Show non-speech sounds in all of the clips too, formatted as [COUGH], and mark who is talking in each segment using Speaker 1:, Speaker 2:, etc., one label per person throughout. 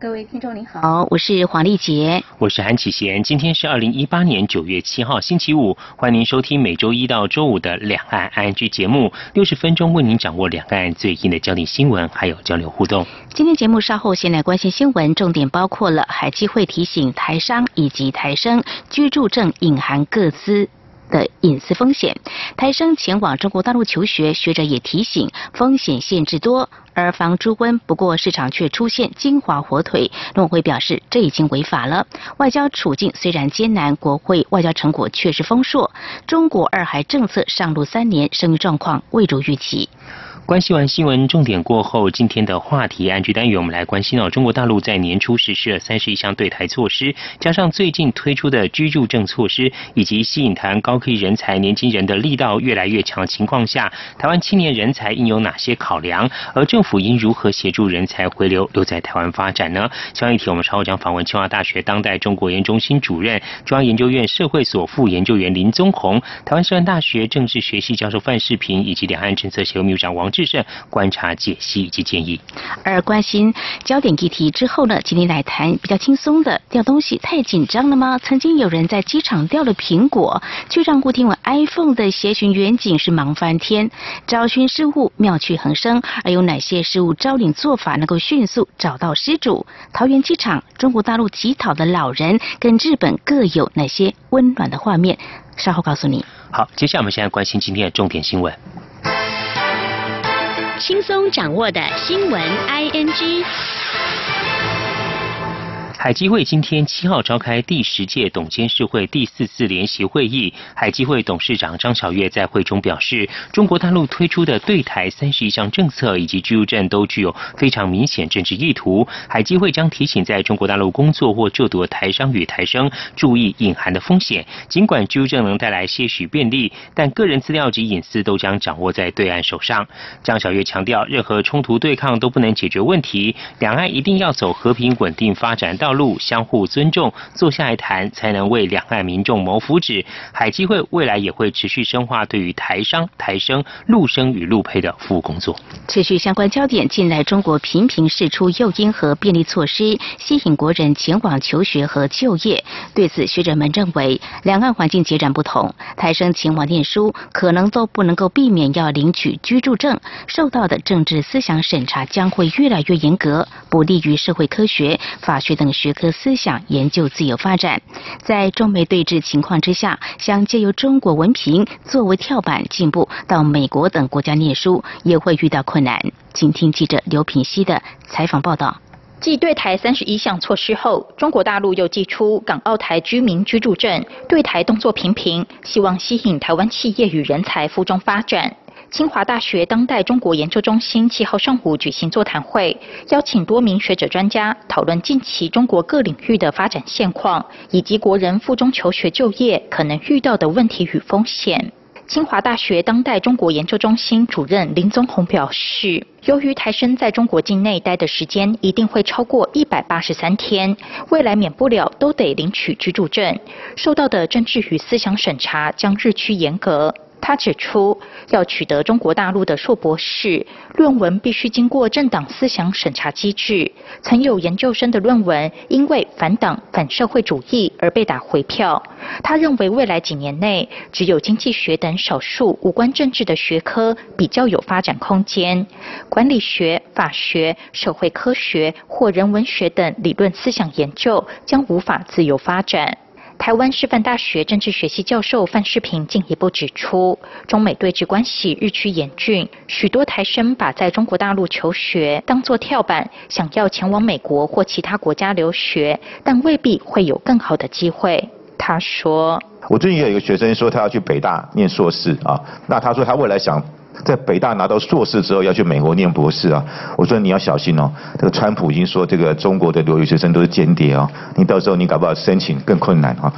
Speaker 1: 各位听众您好，我是黄丽杰，
Speaker 2: 我是韩启贤。今天是二零一八年九月七号星期五，欢迎您收听每周一到周五的两岸 ING 节目，六十分钟为您掌握两岸最新的焦点新闻，还有交流互动。
Speaker 1: 今天节目稍后先来关心新闻，重点包括了海基会提醒台商以及台生居住证隐含各资。的隐私风险，台生前往中国大陆求学，学者也提醒风险限制多，而防猪瘟。不过市场却出现金华火腿，农委会表示这已经违法了。外交处境虽然艰难，国会外交成果确实丰硕。中国二孩政策上路三年，生育状况未如预期。
Speaker 2: 关心完新闻重点过后，今天的话题安居单元，我们来关心到中国大陆在年初实施了三十一项对台措施，加上最近推出的居住证措施，以及吸引台湾高科技人才、年轻人的力道越来越强的情况下，台湾青年人才应有哪些考量？而政府应如何协助人才回流留在台湾发展呢？相关议题，我们稍后将访问清华大学当代中国研究中心主任、中央研究院社会所副研究员林宗宏，台湾师范大学政治学系教授范世平，以及两岸政策协会秘书长王志。是观察、解析以及建议。
Speaker 1: 而关心焦点议题之后呢，今天来谈比较轻松的。掉东西太紧张了吗？曾经有人在机场掉了苹果，却让固定为 iPhone 的协寻远景是忙翻天。找寻失物妙趣横生，而有哪些失物招领做法能够迅速找到失主？桃园机场，中国大陆乞讨的老人跟日本各有哪些温暖的画面？稍后告诉你。
Speaker 2: 好，接下来我们现在关心今天的重点新闻。
Speaker 3: 轻松掌握的新闻，I N G。
Speaker 2: 海基会今天七号召开第十届董监事会第四次联席会议。海基会董事长张晓月在会中表示，中国大陆推出的对台三十一项政策以及居住证都具有非常明显政治意图。海基会将提醒在中国大陆工作或就读的台商与台生注意隐含的风险。尽管居住证能带来些许便利，但个人资料及隐私都将掌握在对岸手上。张晓月强调，任何冲突对抗都不能解决问题，两岸一定要走和平稳定发展道。路相互尊重，坐下来谈，才能为两岸民众谋福祉。海基会未来也会持续深化对于台商、台生、陆生与陆配的服务工作。
Speaker 1: 持续相关焦点，近来中国频频释出诱因和便利措施，吸引国人前往求学和就业。对此，学者们认为，两岸环境截然不同，台生前往念书，可能都不能够避免要领取居住证，受到的政治思想审查将会越来越严格，不利于社会科学、法学等。学科思想研究自由发展，在中美对峙情况之下，想借由中国文凭作为跳板进步到美国等国家念书，也会遇到困难。请听记者刘品希的采访报道。
Speaker 4: 继对台三十一项措施后，中国大陆又寄出港澳台居民居住证，对台动作频频，希望吸引台湾企业与人才赴中发展。清华大学当代中国研究中心七号上午举行座谈会，邀请多名学者专家讨论近期中国各领域的发展现况，以及国人赴中求学就业可能遇到的问题与风险。清华大学当代中国研究中心主任林宗宏表示，由于台生在中国境内待的时间一定会超过一百八十三天，未来免不了都得领取居住证，受到的政治与思想审查将日趋严格。他指出，要取得中国大陆的硕博士论文，必须经过政党思想审查机制。曾有研究生的论文因为反党、反社会主义而被打回票。他认为，未来几年内，只有经济学等少数无关政治的学科比较有发展空间，管理学、法学、社会科学或人文学等理论思想研究将无法自由发展。台湾师范大学政治学系教授范世平进一步指出，中美对峙关系日趋严峻，许多台生把在中国大陆求学当作跳板，想要前往美国或其他国家留学，但未必会有更好的机会。他说：“
Speaker 5: 我最近有一个学生说他要去北大念硕士啊，那他说他未来想。”在北大拿到硕士之后要去美国念博士啊！我说你要小心哦，这个川普已经说这个中国的留学生都是间谍哦，你到时候你搞不好申请更困难啊。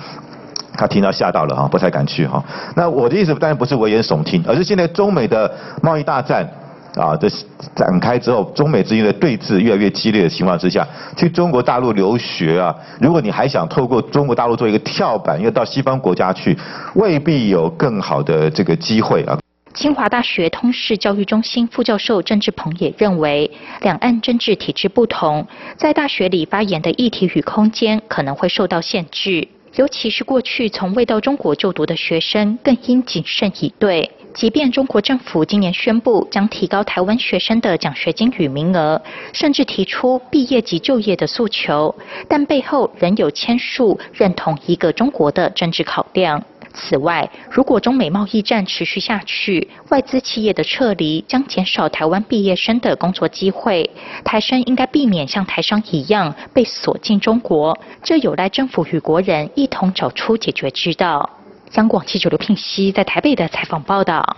Speaker 5: 他听到吓到了哈，不太敢去哈。那我的意思当然不是危言耸听，而是现在中美的贸易大战啊的展开之后，中美之间的对峙越来越激烈的情况之下，去中国大陆留学啊，如果你还想透过中国大陆做一个跳板，要到西方国家去，未必有更好的这个机会啊。
Speaker 4: 清华大学通识教育中心副教授郑志鹏也认为，两岸政治体制不同，在大学里发言的议题与空间可能会受到限制。尤其是过去从未到中国就读的学生，更应谨慎以对。即便中国政府今年宣布将提高台湾学生的奖学金与名额，甚至提出毕业即就业的诉求，但背后仍有签署认同一个中国的政治考量。此外，如果中美贸易战持续下去，外资企业的撤离将减少台湾毕业生的工作机会。台生应该避免像台商一样被锁进中国，这有赖政府与国人一同找出解决之道。央广记者刘聘熙在台北的采访报道。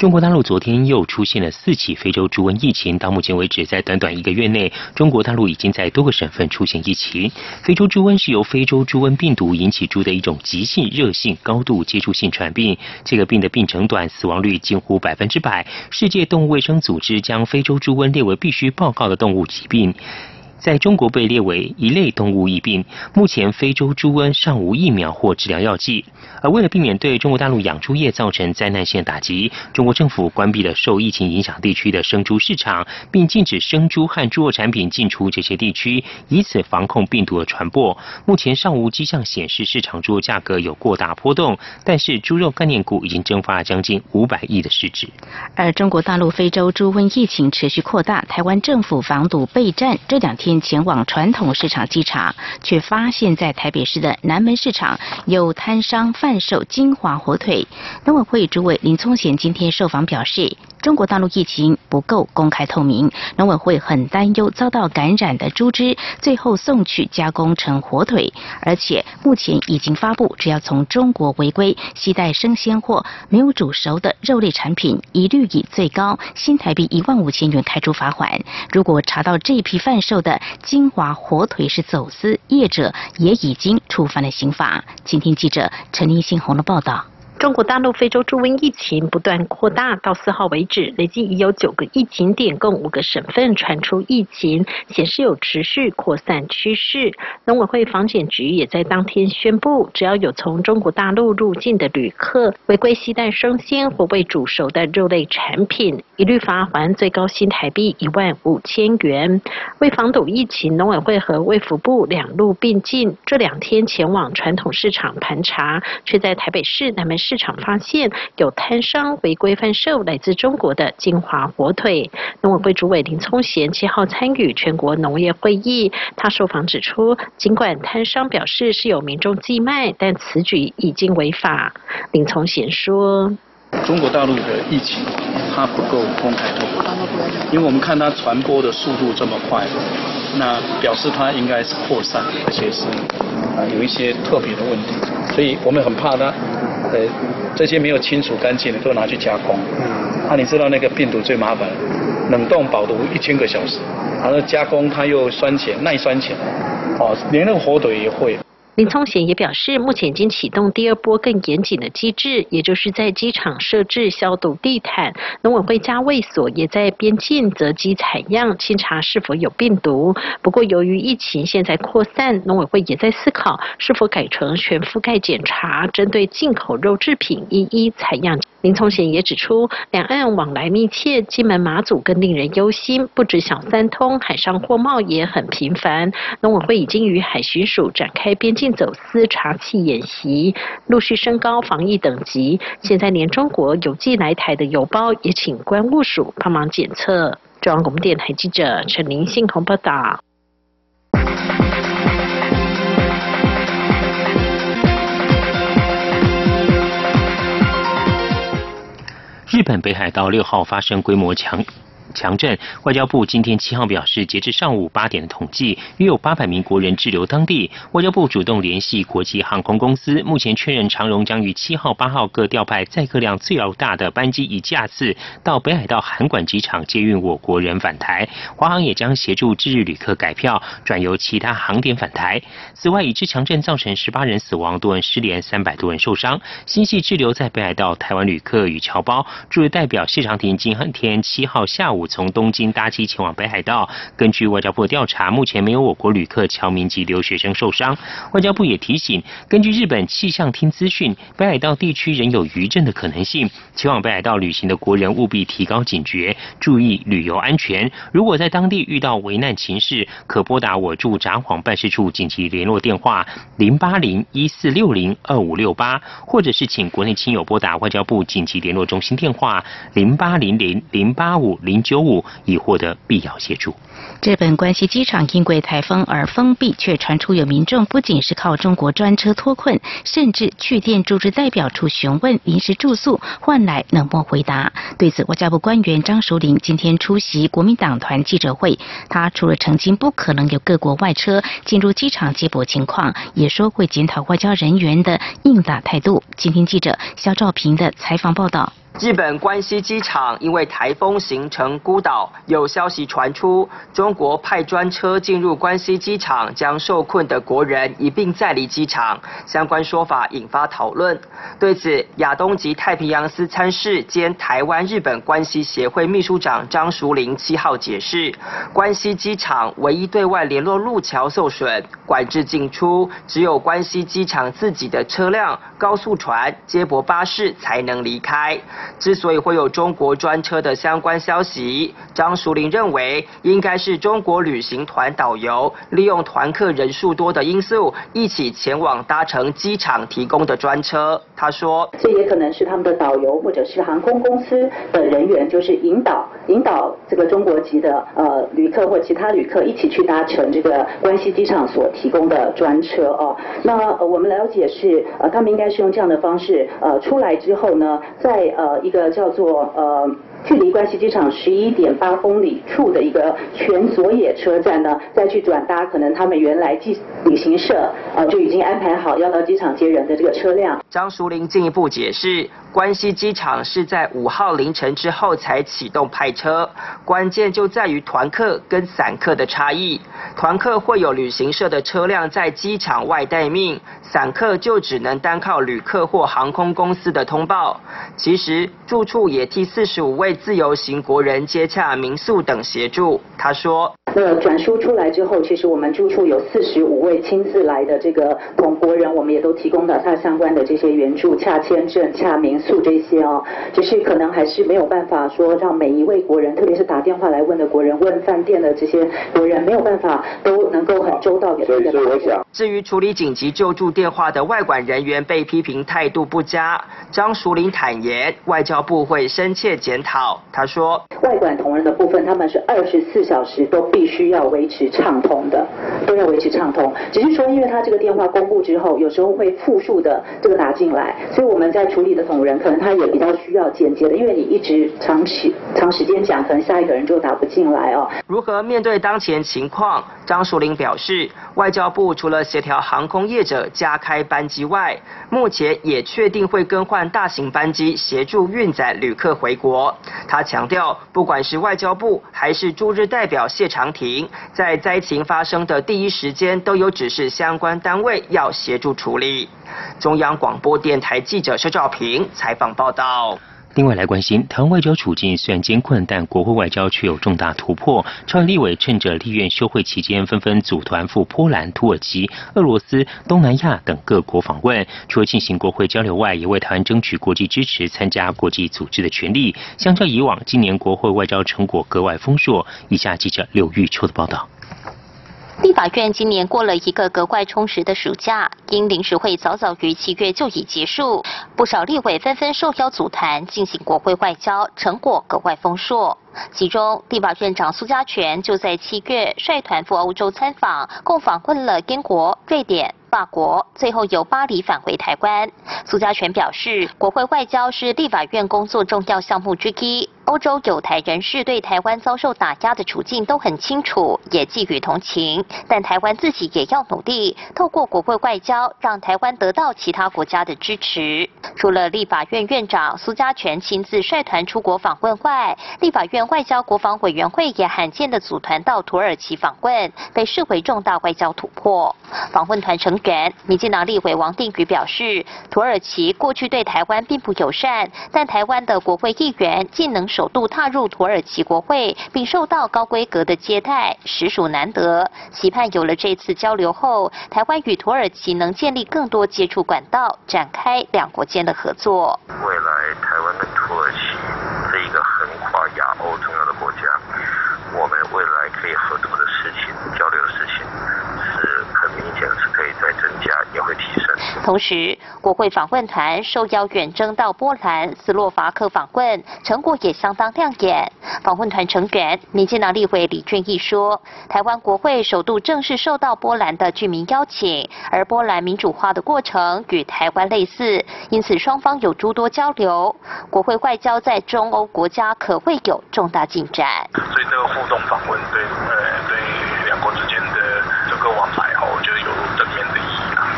Speaker 2: 中国大陆昨天又出现了四起非洲猪瘟疫情，到目前为止，在短短一个月内，中国大陆已经在多个省份出现疫情。非洲猪瘟是由非洲猪瘟病毒引起猪的一种急性热性高度接触性传病，这个病的病程短，死亡率近乎百分之百。世界动物卫生组织将非洲猪瘟列为必须报告的动物疾病。在中国被列为一类动物疫病，目前非洲猪瘟尚无疫苗或治疗药剂。而为了避免对中国大陆养猪业造成灾难性打击，中国政府关闭了受疫情影响地区的生猪市场，并禁止生猪和猪肉产品进出这些地区，以此防控病毒的传播。目前尚无迹象显示市场猪肉价格有过大波动，但是猪肉概念股已经蒸发了将近五百亿的市值。
Speaker 1: 而中国大陆非洲猪瘟疫情持续扩大，台湾政府防堵备战，这两天。前往传统市场稽查，却发现，在台北市的南门市场有摊商贩售金华火腿。农委会主委林聪贤今天受访表示。中国大陆疫情不够公开透明，农委会很担忧遭到感染的猪只最后送去加工成火腿，而且目前已经发布，只要从中国违规携带生鲜或没有煮熟的肉类产品，一律以最高新台币一万五千元开出罚款。如果查到这批贩售的金华火腿是走私，业者也已经触犯了刑法。请听记者陈立新红的报道。
Speaker 6: 中国大陆非洲猪瘟疫情不断扩大，到四号为止，累计已有九个疫情点，共五个省份传出疫情，显示有持续扩散趋势。农委会防检局也在当天宣布，只要有从中国大陆入境的旅客违规携带生鲜或未煮熟的肉类产品，一律罚还最高新台币一万五千元。为防堵疫情，农委会和卫福部两路并进，这两天前往传统市场盘查，却在台北市南门市。市场发现有摊商违规贩售来自中国的金华火腿。农委会主委林聪贤七号参与全国农业会议，他受访指出，尽管摊商表示是有民众寄卖，但此举已经违法。林聪贤说：“
Speaker 7: 中国大陆的疫情它不够公开透明，因为我们看它传播的速度这么快，那表示它应该是扩散，而且是啊有一些特别的问题，所以我们很怕它。”呃，这些没有清除干净的都拿去加工。啊，你知道那个病毒最麻烦，冷冻保毒一千个小时，然后加工它又酸碱耐酸碱，哦，连那个火腿也会。
Speaker 6: 林聪贤也表示，目前已经启动第二波更严谨的机制，也就是在机场设置消毒地毯。农委会加卫所也在边境择机采样，清查是否有病毒。不过，由于疫情现在扩散，农委会也在思考是否改成全覆盖检查，针对进口肉制品一一采样。林聪贤也指出，两岸往来密切，金门、马祖更令人忧心。不止小三通，海上货贸也很频繁。农委会已经与海巡署展开边境走私查缉演习，陆续升高防疫等级。现在连中国邮寄来台的邮包也请关务署帮忙检测。中央广播电台记者陈林信鸿报道。
Speaker 2: 日本北海道六号发生规模强。强震。外交部今天七号表示，截至上午八点的统计，约有八百名国人滞留当地。外交部主动联系国际航空公司，目前确认长荣将于七号、八号各调派载客量最要大的班机一架次到北海道函馆机场接运我国人返台。华航也将协助至日旅客改票，转由其他航点返台。此外，已知强震造成十八人死亡，多人失联，三百多人受伤。新系滞留在北海道台湾旅客与侨胞驻日代表谢长廷今天七号下午从东京搭机前往北海道。根据外交部调查，目前没有我国旅客、侨民及留学生受伤。外交部也提醒，根据日本气象厅资讯，北海道地区仍有余震的可能性。前往北海道旅行的国人务必提高警觉，注意旅游安全。如果在当地遇到危难情势，可拨打我驻札幌办事处紧急联络电话零八零一四六零二五六八，或者是请国内亲友拨打外交部紧急联络中心电话零八零零零八五零五，以获得必要协助。
Speaker 1: 日本关西机场因为台风而封闭，却传出有民众不仅是靠中国专车脱困，甚至去电驻日代表处询问临时住宿，换来冷漠回答。对此，外交部官员张淑玲今天出席国民党团记者会，他除了澄清不可能有各国外车进入机场接驳情况，也说会检讨外交人员的应答态度。今天记者肖兆平的采访报道。
Speaker 8: 日本关西机场因为台风形成孤岛，有消息传出，中国派专车进入关西机场，将受困的国人一并载离机场。相关说法引发讨论。对此，亚东及太平洋司参事兼台湾日本关系协会秘书长张淑玲七号解释，关西机场唯一对外联络路桥受损，管制进出，只有关西机场自己的车辆、高速船、接驳巴士才能离开。之所以会有中国专车的相关消息，张淑玲认为应该是中国旅行团导游利用团客人数多的因素，一起前往搭乘机场提供的专车。他说，
Speaker 9: 这也可能是他们的导游或者是航空公司的人员，就是引导引导这个中国籍的呃旅客或其他旅客一起去搭乘这个关西机场所提供的专车哦。那我们了解是呃他们应该是用这样的方式呃出来之后呢，在呃一个叫做呃。距离关西机场十一点八公里处的一个全佐野车站呢，再去转搭可能他们原来机旅行社呃就已经安排好要到机场接人的这个车辆。
Speaker 8: 张淑玲进一步解释，关西机场是在五号凌晨之后才启动派车，关键就在于团客跟散客的差异。团客会有旅行社的车辆在机场外待命，散客就只能单靠旅客或航空公司的通报。其实住处也替四十五位。自由行国人接洽民宿等协助，他说。
Speaker 9: 那转输出来之后，其实我们住处有四十五位亲自来的这个同国人，我们也都提供了他相关的这些援助、洽签证、洽民宿这些哦。只是可能还是没有办法说让每一位国人，特别是打电话来问的国人、问饭店的这些国人，没有办法都能够很周到的。
Speaker 8: 所以，所以我想，至于处理紧急救助电话的外管人员被批评态度不佳，张淑玲坦言，外交部会深切检讨。他说，
Speaker 9: 外管同仁的部分，他们是二十四小时都必。必须要维持畅通的，都要维持畅通。只是说，因为他这个电话公布之后，有时候会复数的这个打进来，所以我们在处理的同仁，可能他也比较需要简洁的，因为你一直长期长时间讲，可能下一个人就打不进来哦。
Speaker 8: 如何面对当前情况？张淑玲表示，外交部除了协调航空业者加开班机外，目前也确定会更换大型班机，协助运载旅客回国。他强调，不管是外交部还是驻日代表谢长。停，在灾情发生的第一时间，都有指示相关单位要协助处理。中央广播电台记者施兆平采访报道。
Speaker 2: 另外来关心，台湾外交处境虽然艰困，但国会外交却有重大突破。朝野立委趁着立院休会期间，纷纷组团赴波兰、土耳其、俄罗斯、东南亚等各国访问。除了进行国会交流外，也为台湾争取国际支持、参加国际组织的权利。相较以往，今年国会外交成果格外丰硕。以下记者刘玉秋的报道。
Speaker 10: 立法院今年过了一个格外充实的暑假，因临时会早早于七月就已结束，不少立委纷纷受邀组团进行国会外交，成果格外丰硕。其中，立法院长苏家全就在七月率团赴欧洲参访，共访问了英国、瑞典。法国，最后由巴黎返回台湾。苏家全表示，国会外交是立法院工作重要项目之一。欧洲有台人士对台湾遭受打压的处境都很清楚，也寄予同情。但台湾自己也要努力，透过国会外交，让台湾得到其他国家的支持。除了立法院院长苏家全亲自率团出国访问外，立法院外交国防委员会也罕见的组团到土耳其访问，被视为重大外交突破。访问团成员民进党立委王定宇表示，土耳其过去对台湾并不友善，但台湾的国会议员竟能。首度踏入土耳其国会，并受到高规格的接待，实属难得。期盼有了这次交流后，台湾与土耳其能建立更多接触管道，展开两国间的合作。
Speaker 11: 未来台湾跟土耳其是一个横跨亚欧重要的国家，我们未来可以合作、的事情，是很明显是可以再增加，也会提升。
Speaker 10: 同时，国会访问团受邀远征到波兰、斯洛伐克访问，成果也相当亮眼。访问团成员民进党立委李俊义说：“台湾国会首度正式受到波兰的居民邀请，而波兰民主化的过程与台湾类似，因此双方有诸多交流。国会外交在中欧国家可会有重大进展。
Speaker 11: 所以这个互动访问对呃对两国之间的这个往来哈，我觉得有正面的意义啊。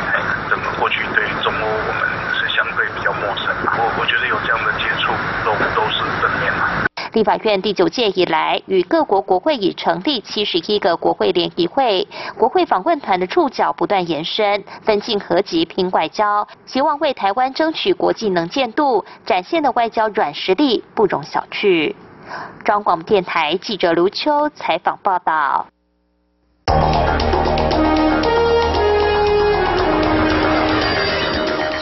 Speaker 11: 怎么过去对中欧我们是相对比较陌生，我觉得有这样的接触都都是正面。”
Speaker 10: 立法院第九届以来，与各国国会已成立七十一个国会联谊会，国会访问团的触角不断延伸，分进合集拼外交，希望为台湾争取国际能见度，展现的外交软实力不容小觑。中广电台记者卢秋采访报道。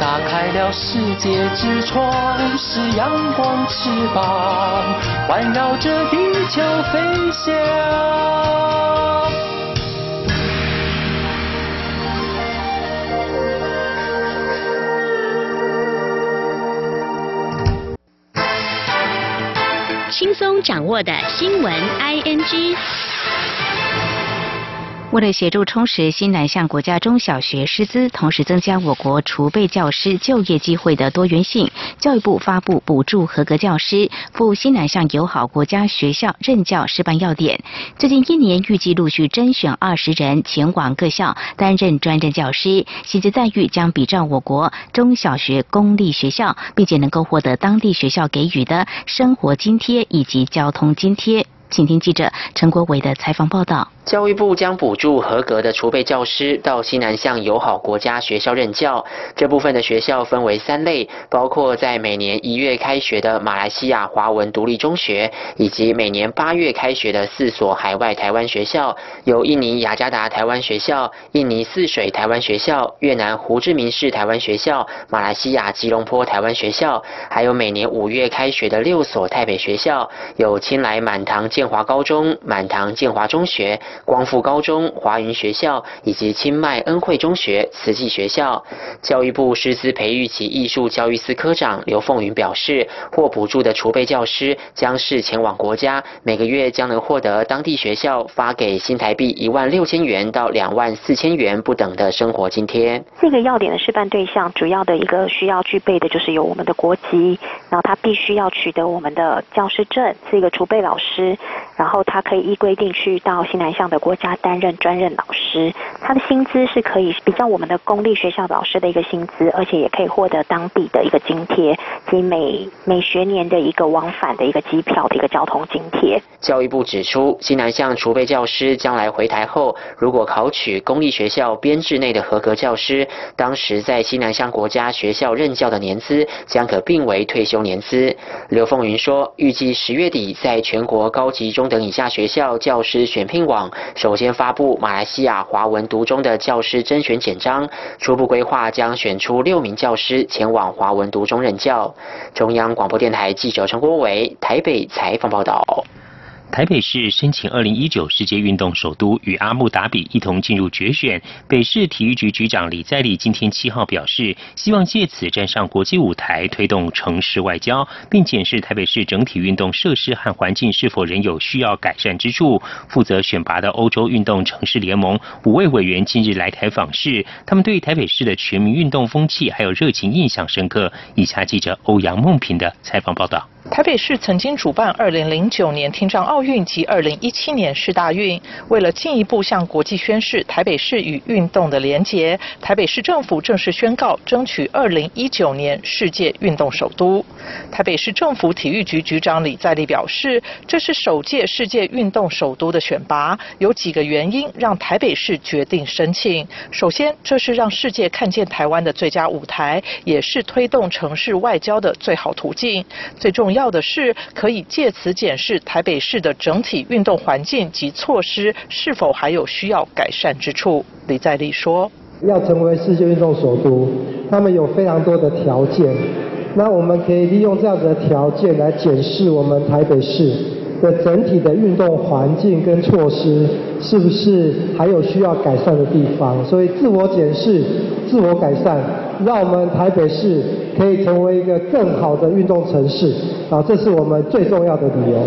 Speaker 12: 打开了世界之窗，是阳光翅膀环绕着地球飞翔。
Speaker 3: 轻松掌握的新闻 I N G。
Speaker 1: 为了协助充实新南向国家中小学师资，同时增加我国储备教师就业机会的多元性，教育部发布补助合格教师赴新南向友好国家学校任教示范要点。最近一年预计陆续甄选二十人前往各校担任专任教师，薪资待遇将比照我国中小学公立学校，并且能够获得当地学校给予的生活津贴以及交通津贴。请听记者陈国伟的采访报道。
Speaker 13: 教育部将补助合格的储备教师到西南向友好国家学校任教。这部分的学校分为三类，包括在每年一月开学的马来西亚华文独立中学，以及每年八月开学的四所海外台湾学校，有印尼雅加达台湾学校、印尼泗水台湾学校、越南胡志明市台湾学校、马来西亚吉隆坡台湾学校，还有每年五月开学的六所台北学校，有青来满堂建华高中、满堂建华中学。光复高中、华云学校以及清迈恩惠中学、慈济学校，教育部师资培育及艺术教育司科长刘凤云表示，获补助的储备教师将是前往国家，每个月将能获得当地学校发给新台币一万六千元到两万四千元不等的生活津贴。
Speaker 6: 这个要点的示范对象，主要的一个需要具备的就是有我们的国籍，然后他必须要取得我们的教师证，是一个储备老师，然后他可以依规定去到新南
Speaker 14: 项的国家担任专任老师，他的薪资是可以比较我们的公立学校老师的一个薪资，而且也可以获得当地的一个津贴及每每学年的一个往返的一个机票的一个交通津贴。
Speaker 13: 教育部指出，西南向储备教师将来回台后，如果考取公立学校编制内的合格教师，当时在西南向国家学校任教的年资将可并为退休年资。刘凤云说，预计十月底在全国高级中等以下学校教师选聘网首先发布马来西亚华文读中的教师甄选简章，初步规划将选出六名教师前往华文读中任教。中央广播电台记者陈国伟台北采访报道。
Speaker 2: 台北市申请二零一九世界运动首都，与阿布达比一同进入决选。北市体育局局长李在立今天七号表示，希望借此站上国际舞台，推动城市外交，并检视台北市整体运动设施和环境是否仍有需要改善之处。负责选拔的欧洲运动城市联盟五位委员近日来台访视，他们对台北市的全民运动风气还有热情印象深刻。以下记者欧阳梦平的采访报道。
Speaker 15: 台北市曾经主办2009年听障奥运及2017年世大运，为了进一步向国际宣示台北市与运动的连结，台北市政府正式宣告争取2019年世界运动首都。台北市政府体育局局长李在立表示，这是首届世界运动首都的选拔，有几个原因让台北市决定申请。首先，这是让世界看见台湾的最佳舞台，也是推动城市外交的最好途径。最重要。要的是可以借此检视台北市的整体运动环境及措施是否还有需要改善之处。李在立说：“
Speaker 16: 要成为世界运动首都，他们有非常多的条件。那我们可以利用这样的条件来检视我们台北市的整体的运动环境跟措施是不是还有需要改善的地方。所以自我检视、自我改善，让我们台北市。”可以成为一个更好的运动城市啊，这是我们最重要的理由。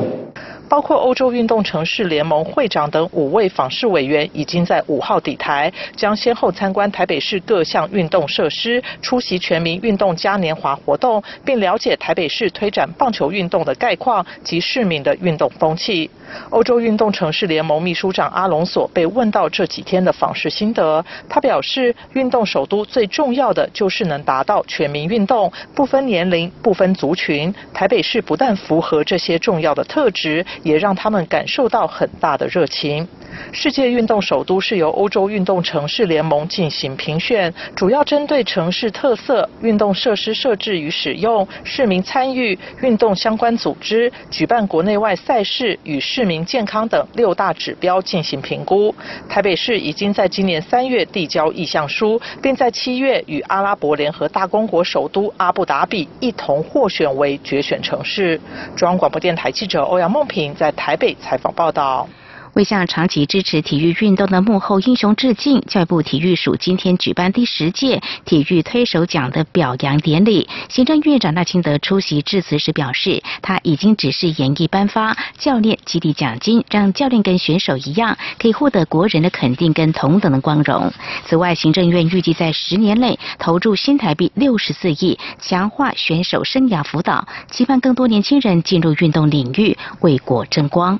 Speaker 15: 包括欧洲运动城市联盟会长等五位访视委员已经在五号抵台，将先后参观台北市各项运动设施，出席全民运动嘉年华活动，并了解台北市推展棒球运动的概况及市民的运动风气。欧洲运动城市联盟秘书长阿隆索被问到这几天的访视心得，他表示，运动首都最重要的就是能达到全民运动，不分年龄、不分族群。台北市不但符合这些重要的特质。也让他们感受到很大的热情。世界运动首都是由欧洲运动城市联盟进行评选，主要针对城市特色、运动设施设置与使用、市民参与、运动相关组织、举办国内外赛事与市民健康等六大指标进行评估。台北市已经在今年三月递交意向书，并在七月与阿拉伯联合大公国首都阿布达比一同获选为决选城市。中央广播电台记者欧阳梦平在台北采访报道。
Speaker 1: 为向长期支持体育运动的幕后英雄致敬，教育部体育署今天举办第十届体育推手奖的表扬典礼。行政院长赖清德出席致辞时表示，他已经指示严议颁发教练激励奖金，让教练跟选手一样，可以获得国人的肯定跟同等的光荣。此外，行政院预计在十年内投入新台币六十四亿，强化选手生涯辅导，期盼更多年轻人进入运动领域，为国争光。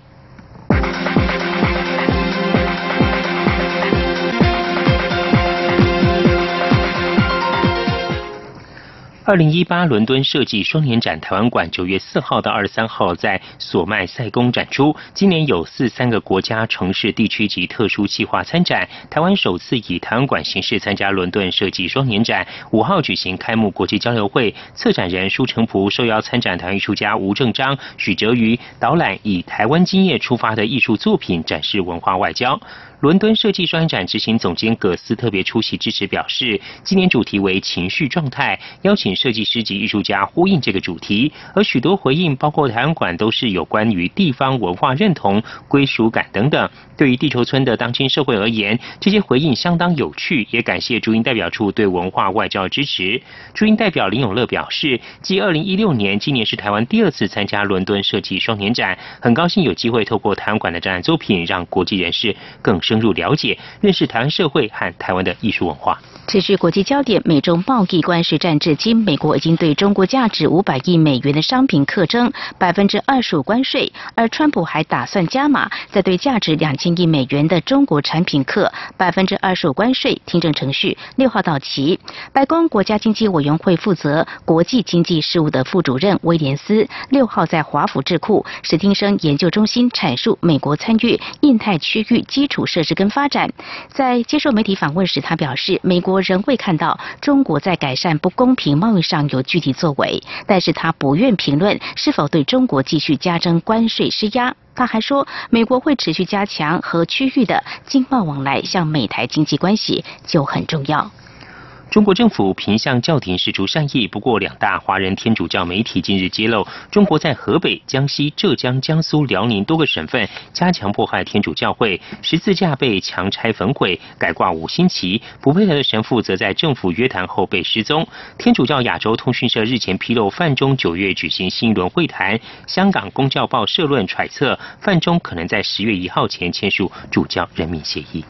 Speaker 2: 二零一八伦敦设计双年展台湾馆九月四号到二十三号在索麦塞宫展出。今年有四三个国家、城市、地区及特殊计划参展。台湾首次以台湾馆形式参加伦敦设计双年展。五号举行开幕国际交流会，策展人舒成璞受邀参展台湾艺术家吴正章、许哲瑜导览以台湾经验出发的艺术作品，展示文化外交。伦敦设计专展执行总监葛斯特别出席支持，表示今年主题为情绪状态，邀请设计师及艺术家呼应这个主题，而许多回应，包括台湾馆，都是有关于地方文化认同、归属感等等。对于地球村的当今社会而言，这些回应相当有趣，也感谢驻英代表处对文化外交支持。驻英代表林永乐表示，继二零一六年，今年是台湾第二次参加伦敦设计双年展，很高兴有机会透过台湾馆的展览作品，让国际人士更深。入了解、认识台湾社会和台湾的艺术文化。
Speaker 1: 持续国际焦点，美中贸易关税战至今，美国已经对中国价值五百亿美元的商品课征百分之二十五关税，而川普还打算加码，在对价值两千亿美元的中国产品课百分之二十五关税。听证程序六号到期。白宫国家经济委员会负责国际经济事务的副主任威廉斯六号在华府智库史汀生研究中心阐述美国参与印太区域基础设施跟发展。在接受媒体访问时，他表示，美国。仍未看到中国在改善不公平贸易上有具体作为，但是他不愿评论是否对中国继续加征关税施压。他还说，美国会持续加强和区域的经贸往来，向美台经济关系就很重要。
Speaker 2: 中国政府频向教廷释出善意，不过两大华人天主教媒体近日揭露，中国在河北、江西、浙江、江苏、辽宁多个省份加强迫害天主教会，十字架被强拆焚毁，改挂五星旗，不配合的神父则在政府约谈后被失踪。天主教亚洲通讯社日前披露，范中九月举行新一轮会谈，香港公教报社论揣测，范中可能在十月一号前签署主教任命协议。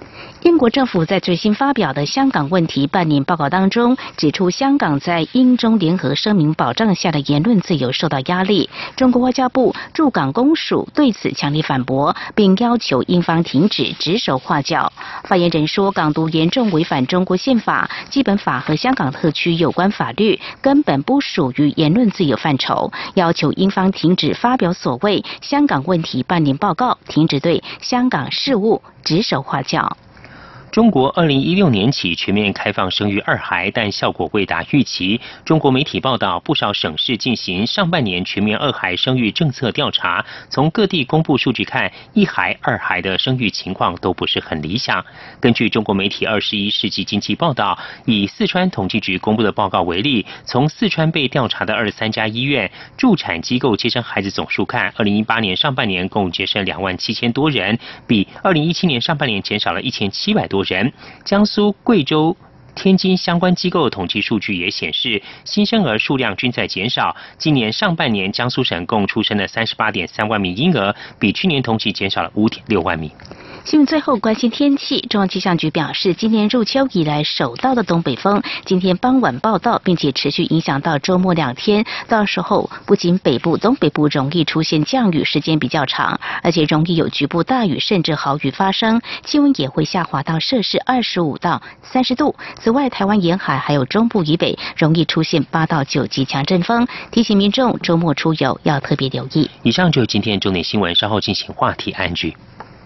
Speaker 1: 英国政府在最新发表的香港问题半年报告当中指出，香港在英中联合声明保障下的言论自由受到压力。中国外交部驻港公署对此强烈反驳，并要求英方停止指手画脚。发言人说，港独严重违反中国宪法、基本法和香港特区有关法律，根本不属于言论自由范畴，要求英方停止发表所谓香港问题半年报告，停止对香港事务指手画脚。
Speaker 2: 中国二零一六年起全面开放生育二孩，但效果未达预期。中国媒体报道，不少省市进行上半年全面二孩生育政策调查，从各地公布数据看，一孩、二孩的生育情况都不是很理想。根据中国媒体《二十一世纪经济报道》，以四川统计局公布的报告为例，从四川被调查的二十三家医院助产机构接生孩子总数看，二零一八年上半年共接生两万七千多人，比二零一七年上半年减少了一千七百多。人，江苏、贵州、天津相关机构统计数据也显示，新生儿数量均在减少。今年上半年，江苏省共出生了三十八点三万名婴儿，比去年同期减少了五点六万名。
Speaker 1: 新闻最后关心天气，中央气象局表示，今年入秋以来首到的东北风，今天傍晚报道，并且持续影响到周末两天。到时候不仅北部、东北部容易出现降雨时间比较长，而且容易有局部大雨甚至豪雨发生，气温也会下滑到摄氏二十五到三十度。此外，台湾沿海还有中部以北容易出现八到九级强阵风，提醒民众周末出游要特别留意。
Speaker 2: 以上就是今天重点新闻，稍后进行话题安居。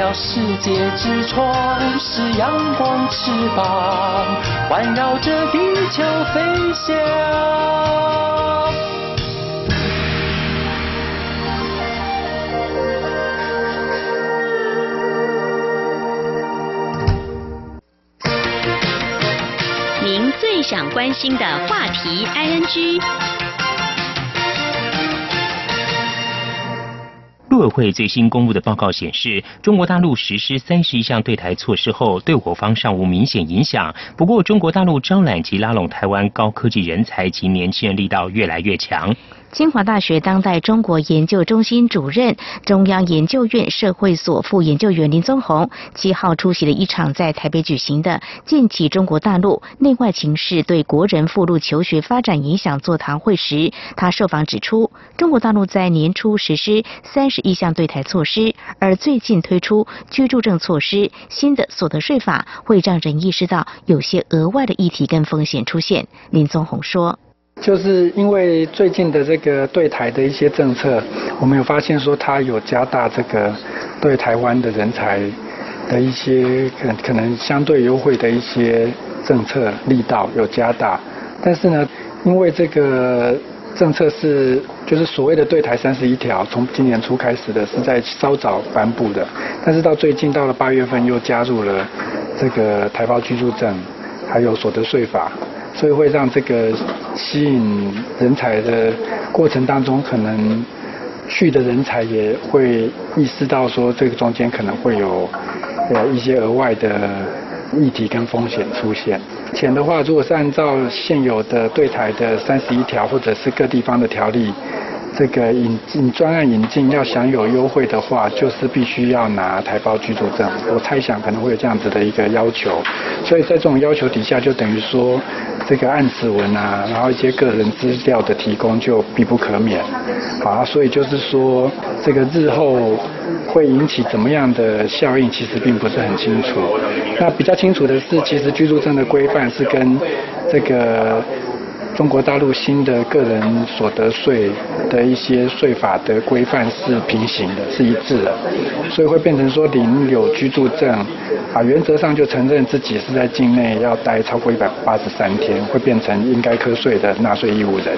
Speaker 12: 了世界之窗，是阳光翅膀，环绕着地球飞翔。
Speaker 3: 您最想关心的话题，ING。
Speaker 2: 委会最新公布的报告显示，中国大陆实施三十一项对台措施后，对我方尚无明显影响。不过，中国大陆招揽及拉拢台湾高科技人才及年轻人力道越来越强。
Speaker 1: 清华大学当代中国研究中心主任、中央研究院社会所副研究员林宗宏七号出席了一场在台北举行的“近期中国大陆内外情势对国人赴陆求学发展影响”座谈会时，他受访指出，中国大陆在年初实施三十一项对台措施，而最近推出居住证措施、新的所得税法，会让人意识到有些额外的议题跟风险出现。林宗宏说。
Speaker 17: 就是因为最近的这个对台的一些政策，我们有发现说它有加大这个对台湾的人才的一些可可能相对优惠的一些政策力道有加大，但是呢，因为这个政策是就是所谓的对台三十一条，从今年初开始的是在稍早颁布的，但是到最近到了八月份又加入了这个台胞居住证，还有所得税法。所以会让这个吸引人才的过程当中，可能去的人才也会意识到说，这个中间可能会有呃一些额外的议题跟风险出现。钱的话，如果是按照现有的对台的三十一条或者是各地方的条例。这个引进专案引进要享有优惠的话，就是必须要拿台胞居住证。我猜想可能会有这样子的一个要求，所以在这种要求底下，就等于说这个案子文啊，然后一些个人资料的提供就必不可免。好，所以就是说这个日后会引起怎么样的效应，其实并不是很清楚。那比较清楚的是，其实居住证的规范是跟这个。中国大陆新的个人所得税的一些税法的规范是平行的，是一致的，所以会变成说领有居住证啊，原则上就承认自己是在境内要待超过一百八十三天，会变成应该课税的纳税义务人。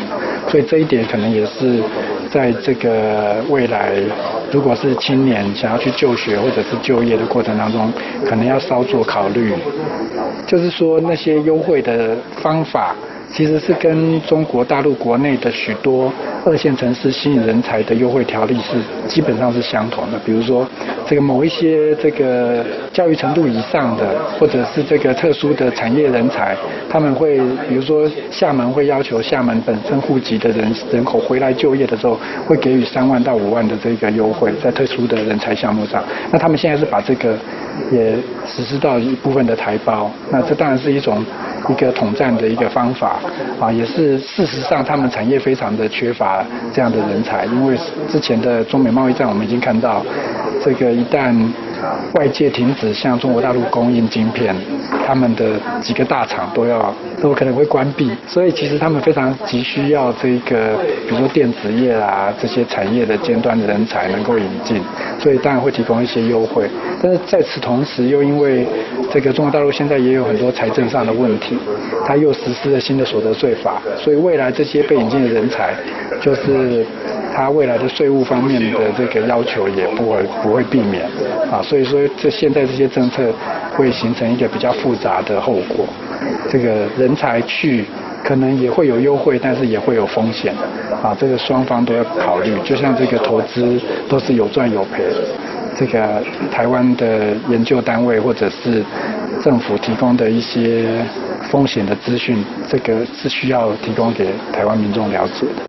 Speaker 17: 所以这一点可能也是在这个未来，如果是青年想要去就学或者是就业的过程当中，可能要稍作考虑，就是说那些优惠的方法。其实是跟中国大陆国内的许多二线城市吸引人才的优惠条例是基本上是相同的。比如说，这个某一些这个教育程度以上的，或者是这个特殊的产业人才，他们会比如说厦门会要求厦门本身户籍的人人口回来就业的时候，会给予三万到五万的这个优惠，在特殊的人才项目上。那他们现在是把这个也实施到一部分的台胞，那这当然是一种。一个统战的一个方法啊，也是事实上他们产业非常的缺乏这样的人才，因为之前的中美贸易战我们已经看到，这个一旦外界停止向中国大陆供应晶片，他们的几个大厂都要都可能会关闭，所以其实他们非常急需要这个，比如说电子业啊这些产业的尖端的人才能够引进，所以当然会提供一些优惠，但是在此同时又因为这个中国大陆现在也有很多财政上的问题。他又实施了新的所得税法，所以未来这些被引进的人才，就是他未来的税务方面的这个要求也不会不会避免啊，所以说这现在这些政策会形成一个比较复杂的后果。这个人才去可能也会有优惠，但是也会有风险啊，这个双方都要考虑。就像这个投资都是有赚有赔，这个台湾的研究单位或者是。政府提供的一些风险的资讯，这个是需要提供给台湾民众了解的。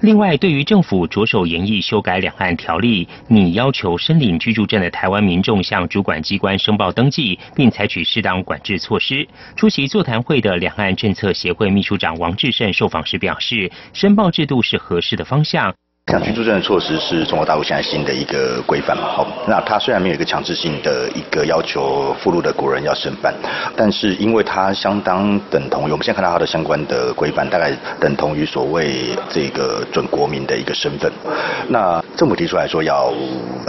Speaker 2: 另外，对于政府着手研议修改两岸条例，拟要求申领居住证的台湾民众向主管机关申报登记，并采取适当管制措施。出席座谈会的两岸政策协会秘书长王志胜受访时表示，申报制度是合适的方向。
Speaker 18: 像居住证的措施是中国大陆现在新的一个规范嘛？好，那它虽然没有一个强制性的一个要求附录的国人要申办，但是因为它相当等同于我们现在看到它的相关的规范，大概等同于所谓这个准国民的一个身份。那政府提出来说要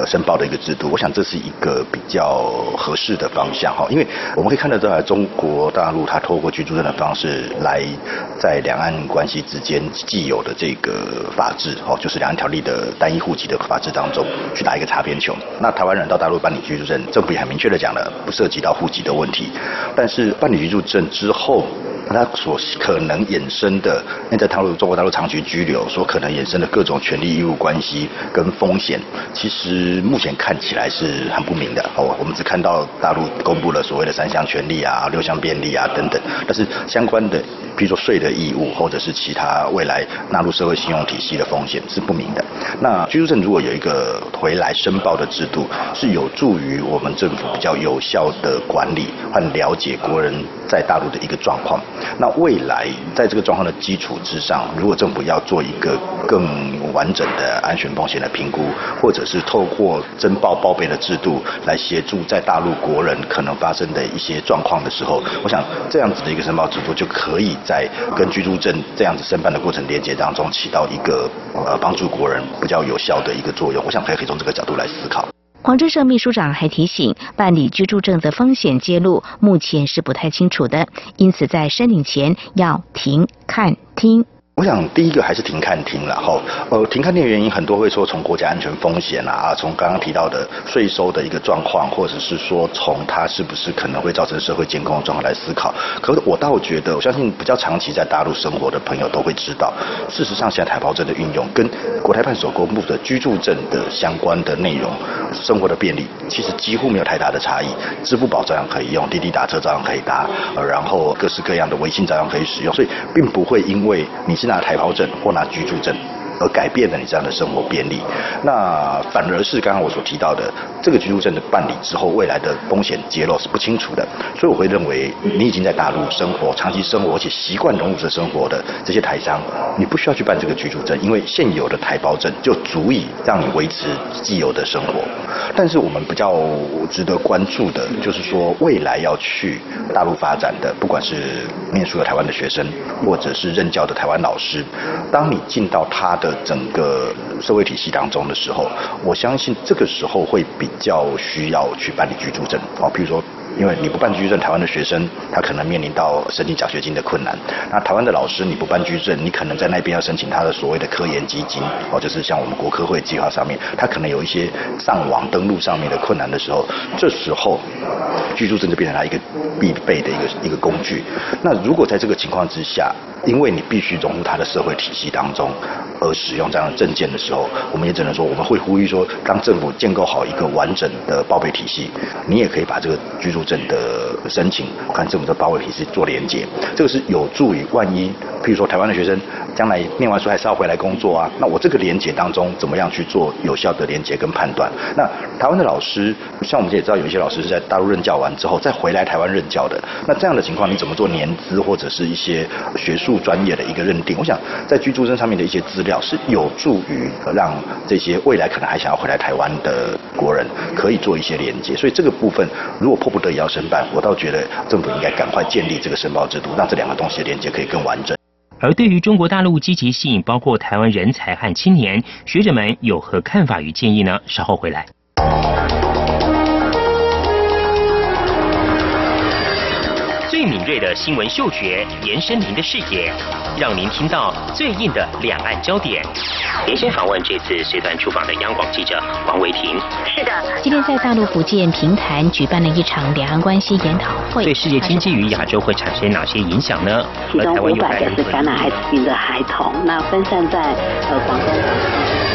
Speaker 18: 申报的一个制度，我想这是一个比较合适的方向哈，因为我们可以看得到中国大陆它透过居住证的方式来在两岸关系之间既有的这个法制哦，就是两。条例的单一户籍的法制当中去打一个擦边球。那台湾人到大陆办理居住证，政府也很明确的讲了，不涉及到户籍的问题。但是办理居住证之后，它所可能衍生的，那在大陆中国大陆长期居留所可能衍生的各种权利义务关系跟风险，其实目前看起来是很不明的。哦，我们只看到大陆公布了所谓的三项权利啊、六项便利啊等等，但是相关的，比如说税的义务或者是其他未来纳入社会信用体系的风险是不明的。那居住证如果有一个回来申报的制度，是有助于我们政府比较有效的管理和了解国人在大陆的一个状况。那未来在这个状况的基础之上，如果政府要做一个更完整的安全风险的评估，或者是透过申报报备的制度来协助在大陆国人可能发生的一些状况的时候，我想这样子的一个申报制度就可以在跟居住证这样子申办的过程连接当中起到一个呃帮助国人比较有效的一个作用。我想可以可以从这个角度来思考。
Speaker 1: 黄志胜秘书长还提醒，办理居住证的风险揭露目前是不太清楚的，因此在申领前要停、看、听。
Speaker 18: 我想第一个还是停看听然后呃停看听的原因很多会说从国家安全风险啊，从刚刚提到的税收的一个状况，或者是说从它是不是可能会造成社会监控的状况来思考。可是我倒觉得，我相信比较长期在大陆生活的朋友都会知道，事实上现在台胞证的运用跟国台办所公布的居住证的相关的内容，生活的便利其实几乎没有太大的差异。支付宝照样可以用，滴滴打车照样可以打，呃，然后各式各样的微信照样可以使用，所以并不会因为你是。拿台胞证或拿居住证。而改变了你这样的生活便利，那反而是刚刚我所提到的这个居住证的办理之后，未来的风险揭露是不清楚的，所以我会认为你已经在大陆生活、长期生活，而且习惯融入这生活的这些台商，你不需要去办这个居住证，因为现有的台胞证就足以让你维持既有的生活。但是我们比较值得关注的就是说，未来要去大陆发展的，不管是念书的台湾的学生，或者是任教的台湾老师，当你进到他的整个社会体系当中的时候，我相信这个时候会比较需要去办理居住证哦，比如说。因为你不办居住证，台湾的学生他可能面临到申请奖学金的困难。那台湾的老师你不办居住证，你可能在那边要申请他的所谓的科研基金，哦，就是像我们国科会计划上面，他可能有一些上网登录上面的困难的时候，这时候居住证就变成他一个必备的一个一个工具。那如果在这个情况之下，因为你必须融入他的社会体系当中，而使用这样的证件的时候，我们也只能说，我们会呼吁说，当政府建构好一个完整的报备体系，你也可以把这个居住。证的申请，看政府的报备体系做连接，这个是有助于万一，譬如说台湾的学生将来念完书还是要回来工作啊，那我这个连接当中怎么样去做有效的连接跟判断？那台湾的老师，像我们也知道有一些老师是在大陆任教完之后再回来台湾任教的，那这样的情况你怎么做年资或者是一些学术专业的一个认定？我想在居住证上面的一些资料是有助于让这些未来可能还想要回来台湾的国人可以做一些连接，所以这个部分如果迫不得已。要申办，我倒觉得政府应该赶快建立这个申报制度，让这两个东西的连接可以更完整。
Speaker 2: 而对于中国大陆积极吸引包括台湾人才和青年，学者们有何看法与建议呢？稍后回来。最敏锐的新闻嗅觉，延伸您的视野，让您听到最硬的两岸焦点。连线访问这次随团出访的央广记者王维婷。
Speaker 1: 是的，今天在大陆福建平潭举办了一场两岸关系研讨会。
Speaker 2: 对世界经济与亚洲会产生哪些影响呢？
Speaker 19: 其中五百个是感染艾滋病的孩童，那分散在呃广东。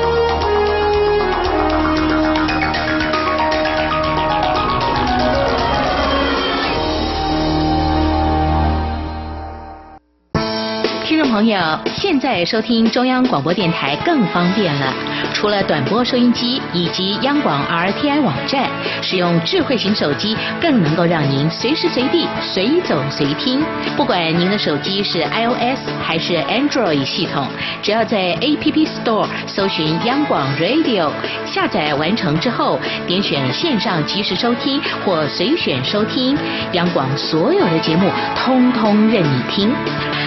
Speaker 1: 朋友，现在收听中央广播电台更方便了。除了短波收音机以及央广 RTI 网站，使用智慧型手机更能够让您随时随地随走随听。不管您的手机是 iOS 还是 Android 系统，只要在 App Store 搜寻央广 Radio，下载完成之后，点选线上即时收听或随选收听，央广所有的节目通通任你听。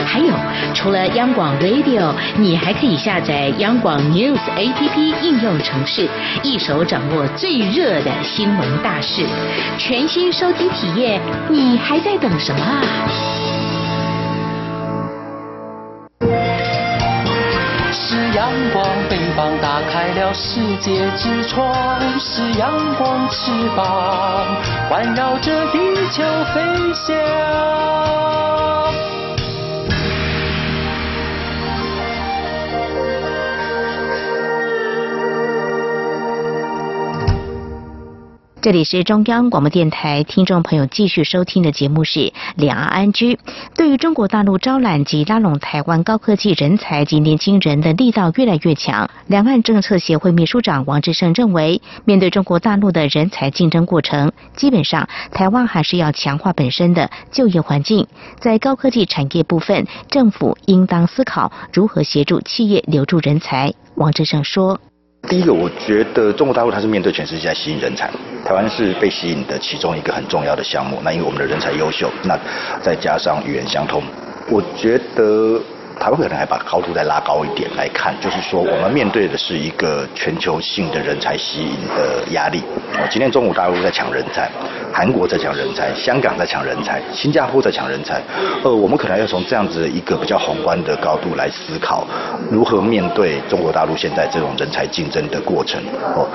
Speaker 1: 还有，除了
Speaker 3: 央广 Radio，你还可以下载央广 News APP 应用程式，一手掌握最热的新闻大事，全新收听体验，你还在等什么啊？
Speaker 12: 是阳光，翅膀打开了世界之窗；是阳光翅膀，环绕着地球飞翔。
Speaker 1: 这里是中央广播电台，听众朋友继续收听的节目是《两岸安居》。对于中国大陆招揽及拉拢台湾高科技人才及年轻人的力道越来越强，两岸政策协会秘书长王志胜认为，面对中国大陆的人才竞争过程，基本上台湾还是要强化本身的就业环境。在高科技产业部分，政府应当思考如何协助企业留住人才。王志胜说。
Speaker 18: 第一个，我觉得中国大陆它是面对全世界在吸引人才，台湾是被吸引的其中一个很重要的项目。那因为我们的人才优秀，那再加上语言相通，我觉得。台湾可能还把高度再拉高一点来看，就是说我们面对的是一个全球性的人才吸引的压力。今天中国大陆在抢人才，韩国在抢人才，香港在抢人才，新加坡在抢人才。呃，我们可能要从这样子一个比较宏观的高度来思考，如何面对中国大陆现在这种人才竞争的过程。哦，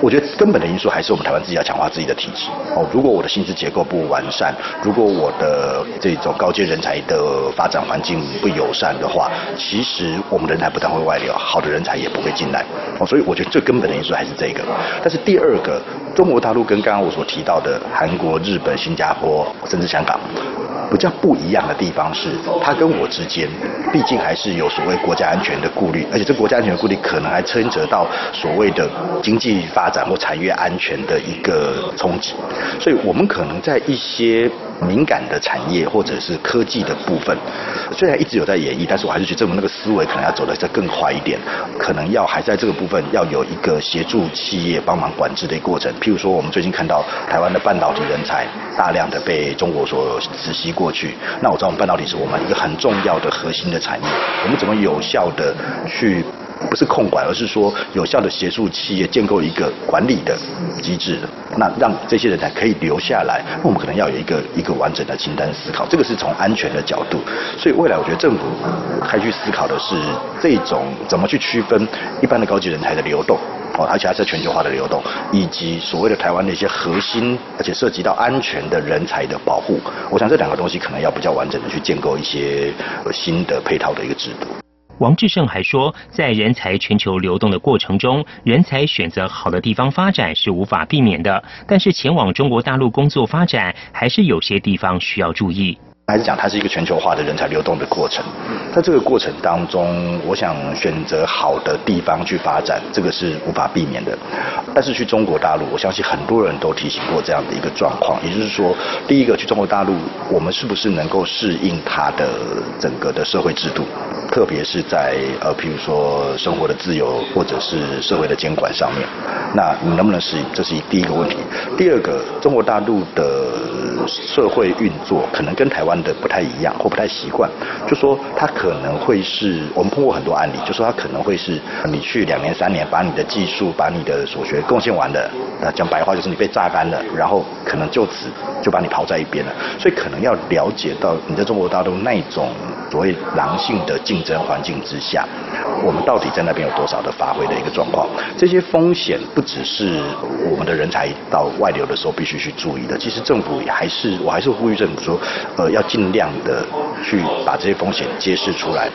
Speaker 18: 我觉得根本的因素还是我们台湾自己要强化自己的体制。哦，如果我的薪资结构不完善，如果我的这种高阶人才的发展环境不友善的。的话，其实我们人才不但会外流，好的人才也不会进来哦。所以我觉得最根本的因素还是这个。但是第二个，中国大陆跟刚刚我所提到的韩国、日本、新加坡，甚至香港，比较不一样的地方是，它跟我之间，毕竟还是有所谓国家安全的顾虑，而且这国家安全的顾虑可能还牵扯到所谓的经济发展或产业安全的一个冲击。所以我们可能在一些敏感的产业或者是科技的部分，虽然一直有在演绎，但但是我还是觉得我们那个思维可能要走得再更快一点，可能要还在这个部分要有一个协助企业帮忙管制的过程。譬如说，我们最近看到台湾的半导体人才大量的被中国所直吸过去，那我知道我们半导体是我们一个很重要的核心的产业，我们怎么有效的去？不是控管，而是说有效的协助企业建构一个管理的机制，那让这些人才可以留下来。那我们可能要有一个一个完整的清单思考，这个是从安全的角度。所以未来我觉得政府该去思考的是这种怎么去区分一般的高级人才的流动，哦，而且还是全球化的流动，以及所谓的台湾的一些核心而且涉及到安全的人才的保护。我想这两个东西可能要比较完整的去建构一些新的配套的一个制度。
Speaker 2: 王志胜还说，在人才全球流动的过程中，人才选择好的地方发展是无法避免的，但是前往中国大陆工作发展，还是有些地方需要注意。
Speaker 18: 还是讲它是一个全球化的人才流动的过程，在这个过程当中，我想选择好的地方去发展，这个是无法避免的。但是去中国大陆，我相信很多人都提醒过这样的一个状况，也就是说，第一个去中国大陆，我们是不是能够适应它的整个的社会制度，特别是在呃，譬如说生活的自由或者是社会的监管上面，那你能不能适应？这是第一个问题。第二个，中国大陆的社会运作可能跟台湾。的不太一样或不太习惯，就说他可能会是我们碰过很多案例，就说他可能会是你去两年三年，把你的技术、把你的所学贡献完了，那讲白话就是你被榨干了，然后可能就此就把你抛在一边了。所以可能要了解到你在中国大陆那种所谓狼性的竞争环境之下，我们到底在那边有多少的发挥的一个状况？这些风险不只是我们的人才到外流的时候必须去注意的，其实政府也还是我还是呼吁政府说，呃要。尽量的去把这些风险揭示出来，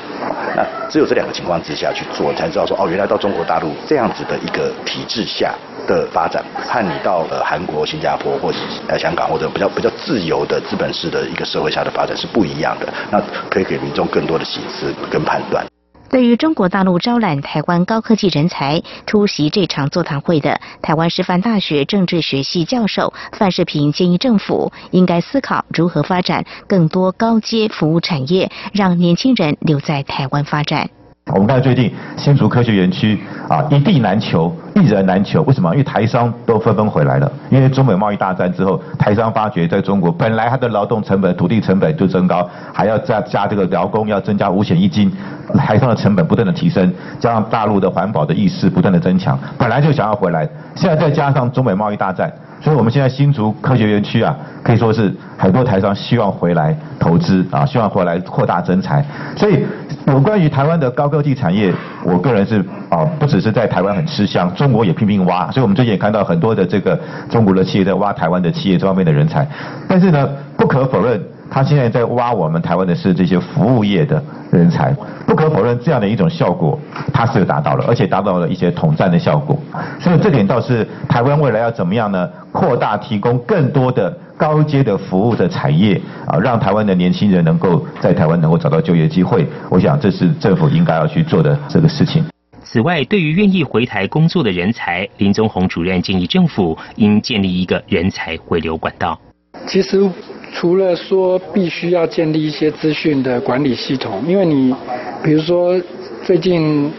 Speaker 18: 那只有这两个情况之下去做，才知道说哦，原来到中国大陆这样子的一个体制下的发展，和你到了韩国、新加坡或者呃香港或者比较比较自由的资本式的一个社会下的发展是不一样的，那可以给民众更多的启示跟判断。
Speaker 1: 对于中国大陆招揽台湾高科技人才，出席这场座谈会的台湾师范大学政治学系教授范世平建议政府应该思考如何发展更多高阶服务产业，让年轻人留在台湾发展。
Speaker 5: 我们看最近新竹科学园区啊一地难求，一人难求。为什么？因为台商都纷纷回来了。因为中美贸易大战之后，台商发觉在中国本来它的劳动成本、土地成本就增高，还要再加这个劳工要增加五险一金，台商的成本不断的提升，加上大陆的环保的意识不断的增强，本来就想要回来，现在再加上中美贸易大战。所以，我们现在新竹科学园区啊，可以说是很多台商希望回来投资啊，希望回来扩大增财。所以，有关于台湾的高科技产业，我个人是啊，不只是在台湾很吃香，中国也拼命挖。所以我们最近也看到很多的这个中国的企业在挖台湾的企业这方面的人才。但是呢，不可否认。他现在在挖我们台湾的是这些服务业的人才，不可否认这样的一种效果，它是达到了，而且达到了一些统战的效果。所以这点倒是台湾未来要怎么样呢？扩大提供更多的高阶的服务的产业啊，让台湾的年轻人能够在台湾能够找到就业机会。我想这是政府应该要去做的这个事情。
Speaker 2: 此外，对于愿意回台工作的人才，林宗宏主任建议政府应建立一个人才回流管道。
Speaker 17: 其实。除了说必须要建立一些资讯的管理系统，因为你，比如说最近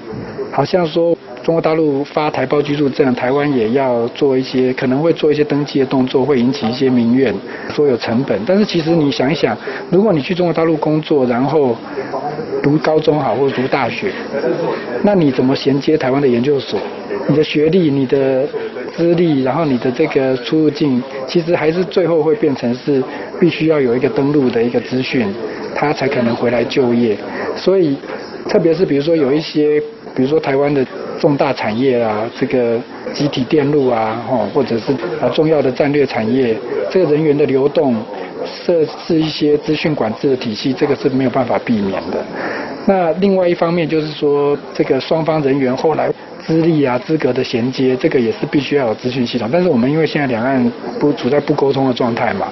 Speaker 17: 好像说中国大陆发台胞居住证，台湾也要做一些，可能会做一些登记的动作，会引起一些民怨，说有成本。但是其实你想一想，如果你去中国大陆工作，然后读高中好或者读大学，那你怎么衔接台湾的研究所？你的学历、你的资历，然后你的这个出入境，其实还是最后会变成是必须要有一个登录的一个资讯，他才可能回来就业。所以，特别是比如说有一些，比如说台湾的重大产业啊，这个集体电路啊，哈，或者是啊重要的战略产业，这个人员的流动，设置一些资讯管制的体系，这个是没有办法避免的。那另外一方面就是说，这个双方人员后来。资历啊，资格的衔接，这个也是必须要有资讯系统。但是我们因为现在两岸不处在不沟通的状态嘛，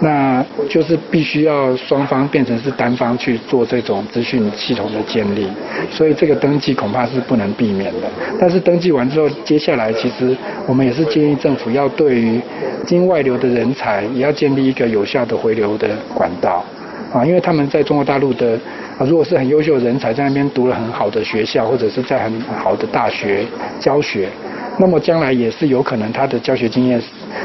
Speaker 17: 那就是必须要双方变成是单方去做这种资讯系统的建立，所以这个登记恐怕是不能避免的。但是登记完之后，接下来其实我们也是建议政府要对于经外流的人才，也要建立一个有效的回流的管道啊，因为他们在中国大陆的。啊，如果是很优秀的人才在那边读了很好的学校，或者是在很好的大学教学，那么将来也是有可能他的教学经验，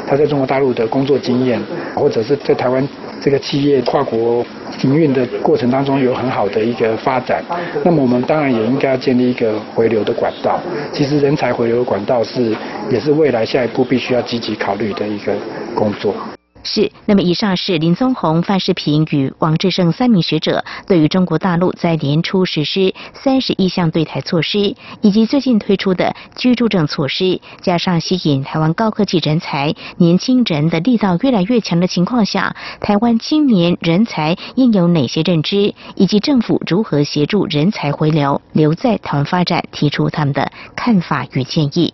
Speaker 17: 他在中国大陆的工作经验，或者是在台湾这个企业跨国营运的过程当中有很好的一个发展。那么我们当然也应该要建立一个回流的管道。其实人才回流的管道是也是未来下一步必须要积极考虑的一个工作。
Speaker 1: 是，那么以上是林宗宏、范世平与王志胜三名学者对于中国大陆在年初实施三十一项对台措施，以及最近推出的居住证措施，加上吸引台湾高科技人才、年轻人的力道越来越强的情况下，台湾青年人才应有哪些认知，以及政府如何协助人才回流、留在台湾发展，提出他们的看法与建议。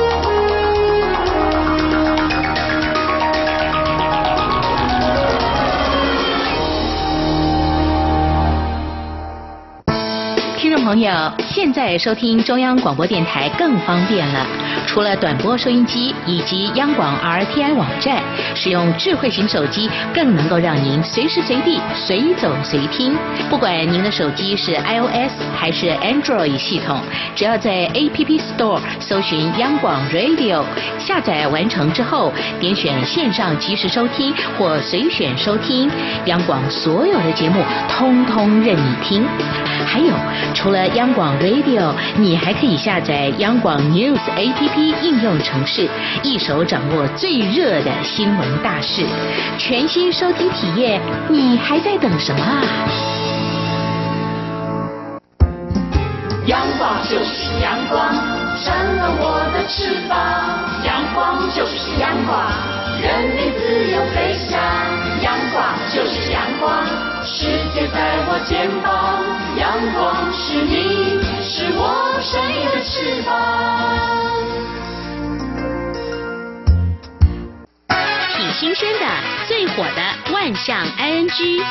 Speaker 3: 朋友，现在收听中央广播电台更方便了。除了短波收音机以及央广 RTI 网站，使用智慧型手机更能够让您随时随地随走随听。不管您的手机是 iOS 还是 Android 系统，只要在 App Store 搜寻央广 Radio，下载完成之后，点选线上即时收听或随选收听，央广所有的节目通通任你听。还有，除了央广 Radio，你还可以下载央广 News APP。应用城市，一手掌握最热的新闻大事。全新收听体验，你还在等什么啊？
Speaker 20: 阳光就是阳光，扇了我的翅膀。阳光就是阳光，人民自由飞翔。阳光就是阳光，世界在我肩膀。阳光是你，是我生命的翅膀。
Speaker 3: 新鲜的，最火的万象 ING。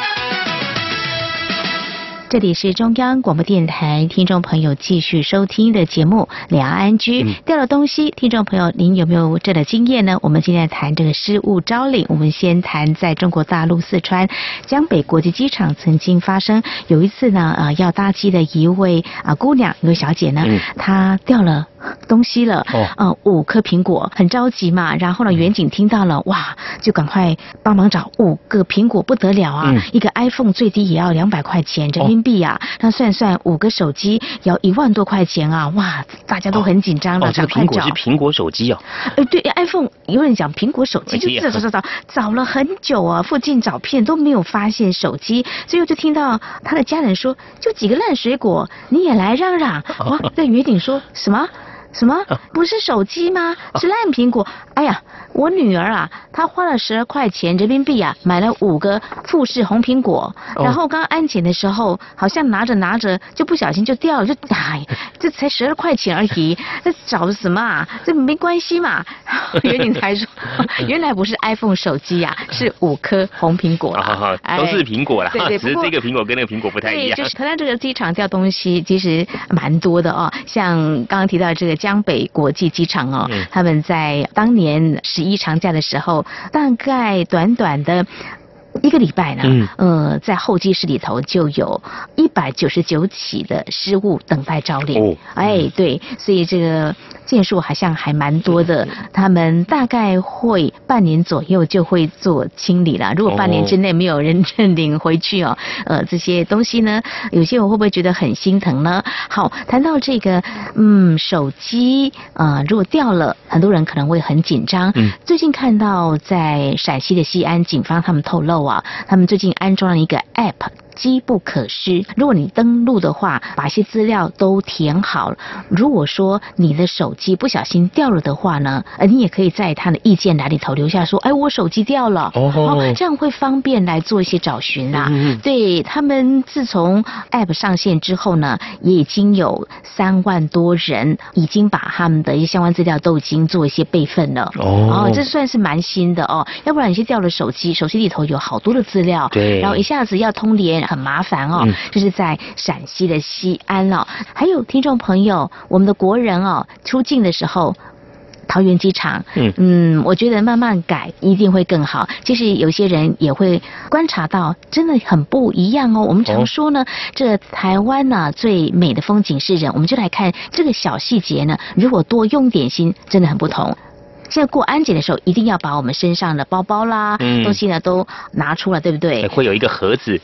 Speaker 1: 这里是中央广播电台听众朋友继续收听的节目《两岸安居》。掉了东西，听众朋友，您有没有这的经验呢？我们现在谈这个失物招领。我们先谈在中国大陆四川江北国际机场曾经发生有一次呢，呃，要搭机的一位啊姑娘，一位小姐呢，她掉了。东西了，呃，五颗苹果，很着急嘛。然后呢，远景听到了，哇，就赶快帮忙找五个苹果，不得了啊！一个 iPhone 最低也要两百块钱人民币啊，那算算五个手机要一万多块钱啊！哇，大家都很紧张了，
Speaker 2: 这个苹果是苹果手机啊。
Speaker 1: 哎，对，iPhone 有人讲苹果手机，就找找找找找了很久啊，附近找遍都没有发现手机，最后就听到他的家人说，就几个烂水果，你也来嚷嚷？[LAUGHS] 哇，那远景说什么？什么？不是手机吗？是烂苹果。哎呀，我女儿啊，她花了十二块钱人民币啊，买了五个富士红苹果。然后刚安检的时候，好像拿着拿着就不小心就掉了，就哎，这才十二块钱而已，[LAUGHS] 这找什么啊？这没关系嘛。袁景才说，[LAUGHS] 原来不是 iPhone 手机啊，是五颗红苹果
Speaker 2: 啦。都是苹果啦，
Speaker 1: 只
Speaker 2: 是这个苹果跟那个苹果不太一样。
Speaker 1: 对，就是可能这个机场掉东西其实蛮多的哦，像刚刚提到这个。江北国际机场哦，他们在当年十一长假的时候，大概短短的。一个礼拜呢，呃，在候机室里头就有一百九十九起的失误等待招领。哎，对，所以这个件数好像还蛮多的。他们大概会半年左右就会做清理了。如果半年之内没有人认领回去哦，[LAUGHS] 呃，这些东西呢，有些人会不会觉得很心疼呢？好，谈到这个，嗯，手机啊，如果掉了，很多人可能会很紧张。最近看到在陕西的西安警方他们透露。啊，他们最近安装了一个 App。机不可失。如果你登录的话，把一些资料都填好。如果说你的手机不小心掉了的话呢，呃，你也可以在他的意见栏里头留下说，哎，我手机掉了。哦，这样会方便来做一些找寻啦。对他们，自从 App 上线之后呢，也已经有三万多人已经把他们的一些相关资料都已经做一些备份了。哦，这算是蛮新的哦。要不然你是掉了手机，手机里头有好多的资料，
Speaker 2: 对，
Speaker 1: 然后一下子要通联。很麻烦哦，就是在陕西的西安哦。还有听众朋友，我们的国人哦，出境的时候，桃园机场，嗯嗯，我觉得慢慢改一定会更好。其实有些人也会观察到，真的很不一样哦。我们常说呢，这台湾呢最美的风景是人，我们就来看这个小细节呢。如果多用点心，真的很不同。现在过安检的时候，一定要把我们身上的包包啦、东西呢都拿出来，对不对？
Speaker 2: 会有一个盒子。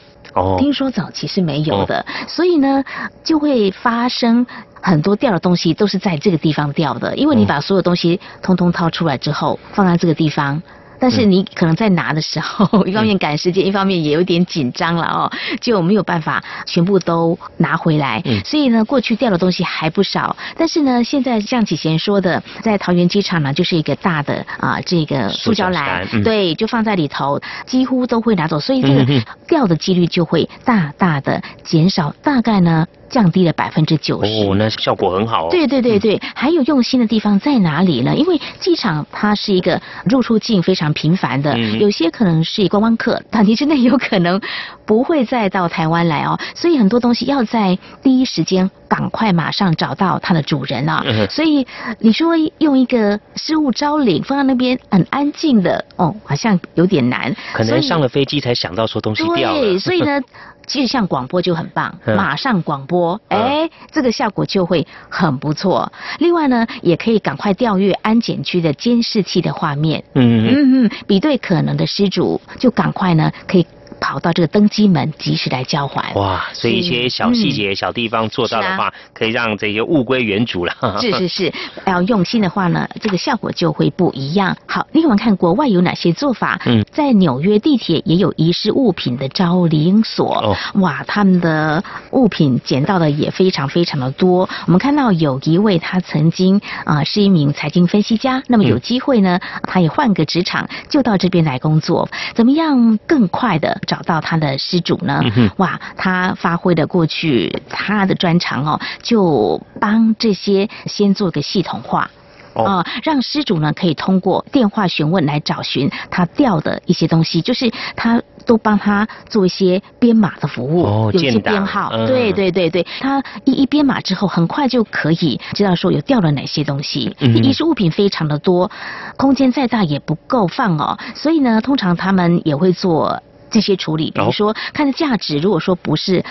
Speaker 1: 听说早期是没有的，所以呢，就会发生很多掉的东西都是在这个地方掉的，因为你把所有东西通通掏出来之后，放在这个地方。但是你可能在拿的时候，[LAUGHS] 一方面赶时间，一方面也有点紧张了哦，就没有办法全部都拿回来。所以呢，过去掉的东西还不少。但是呢，现在像启贤说的，在桃园机场呢，就是一个大的啊，这个塑胶篮，对，就放在里头，几乎都会拿走，所以这个掉的几率就会大大的减少。大概呢。降低了百分之九十
Speaker 2: 哦，那效果很好。
Speaker 1: 哦对对对对，还有用心的地方在哪里呢？因为机场它是一个入出境非常频繁的，有些可能是观光客，短期之内有可能不会再到台湾来哦，所以很多东西要在第一时间赶快马上找到它的主人啊。所以你说用一个失物招领放在那边很安静的哦，好像有点难。
Speaker 2: 可能上了飞机才想到说东西掉了。
Speaker 1: 对，所以呢。其实像广播就很棒，马上广播，哎，这个效果就会很不错。另外呢，也可以赶快调阅安检区的监视器的画面，嗯。嗯嗯，比对可能的失主，就赶快呢可以跑到这个登机门及时来交还。
Speaker 2: 哇，所以一些小细节、小地方做到的话，可以让这些物归原主了。
Speaker 1: 是是是，要 [LAUGHS] 用心的话呢，这个效果就会不一样。好，另外看国外有哪些做法？嗯，在纽约地铁也有遗失物品的招领所。哦，哇，他们的物品捡到的也非常非常的多。我们看到有一位他曾经啊是一名财经分析家，那么有机会呢，他也换个职场，就到这边来工作。怎么样更快的找到他的失主呢？哇，他发挥的过去他的专长哦，就帮这些先做个系统化。啊，让失主呢可以通过电话询问来找寻他掉的一些东西，就是他都帮他做一些编码的服务，有一些编号，对对对对，他一一编码之后，很快就可以知道说有掉了哪些东西。遗失物品非常的多，空间再大也不够放哦，所以呢，通常他们也会做这些处理，比如说看的价值，如果说不是。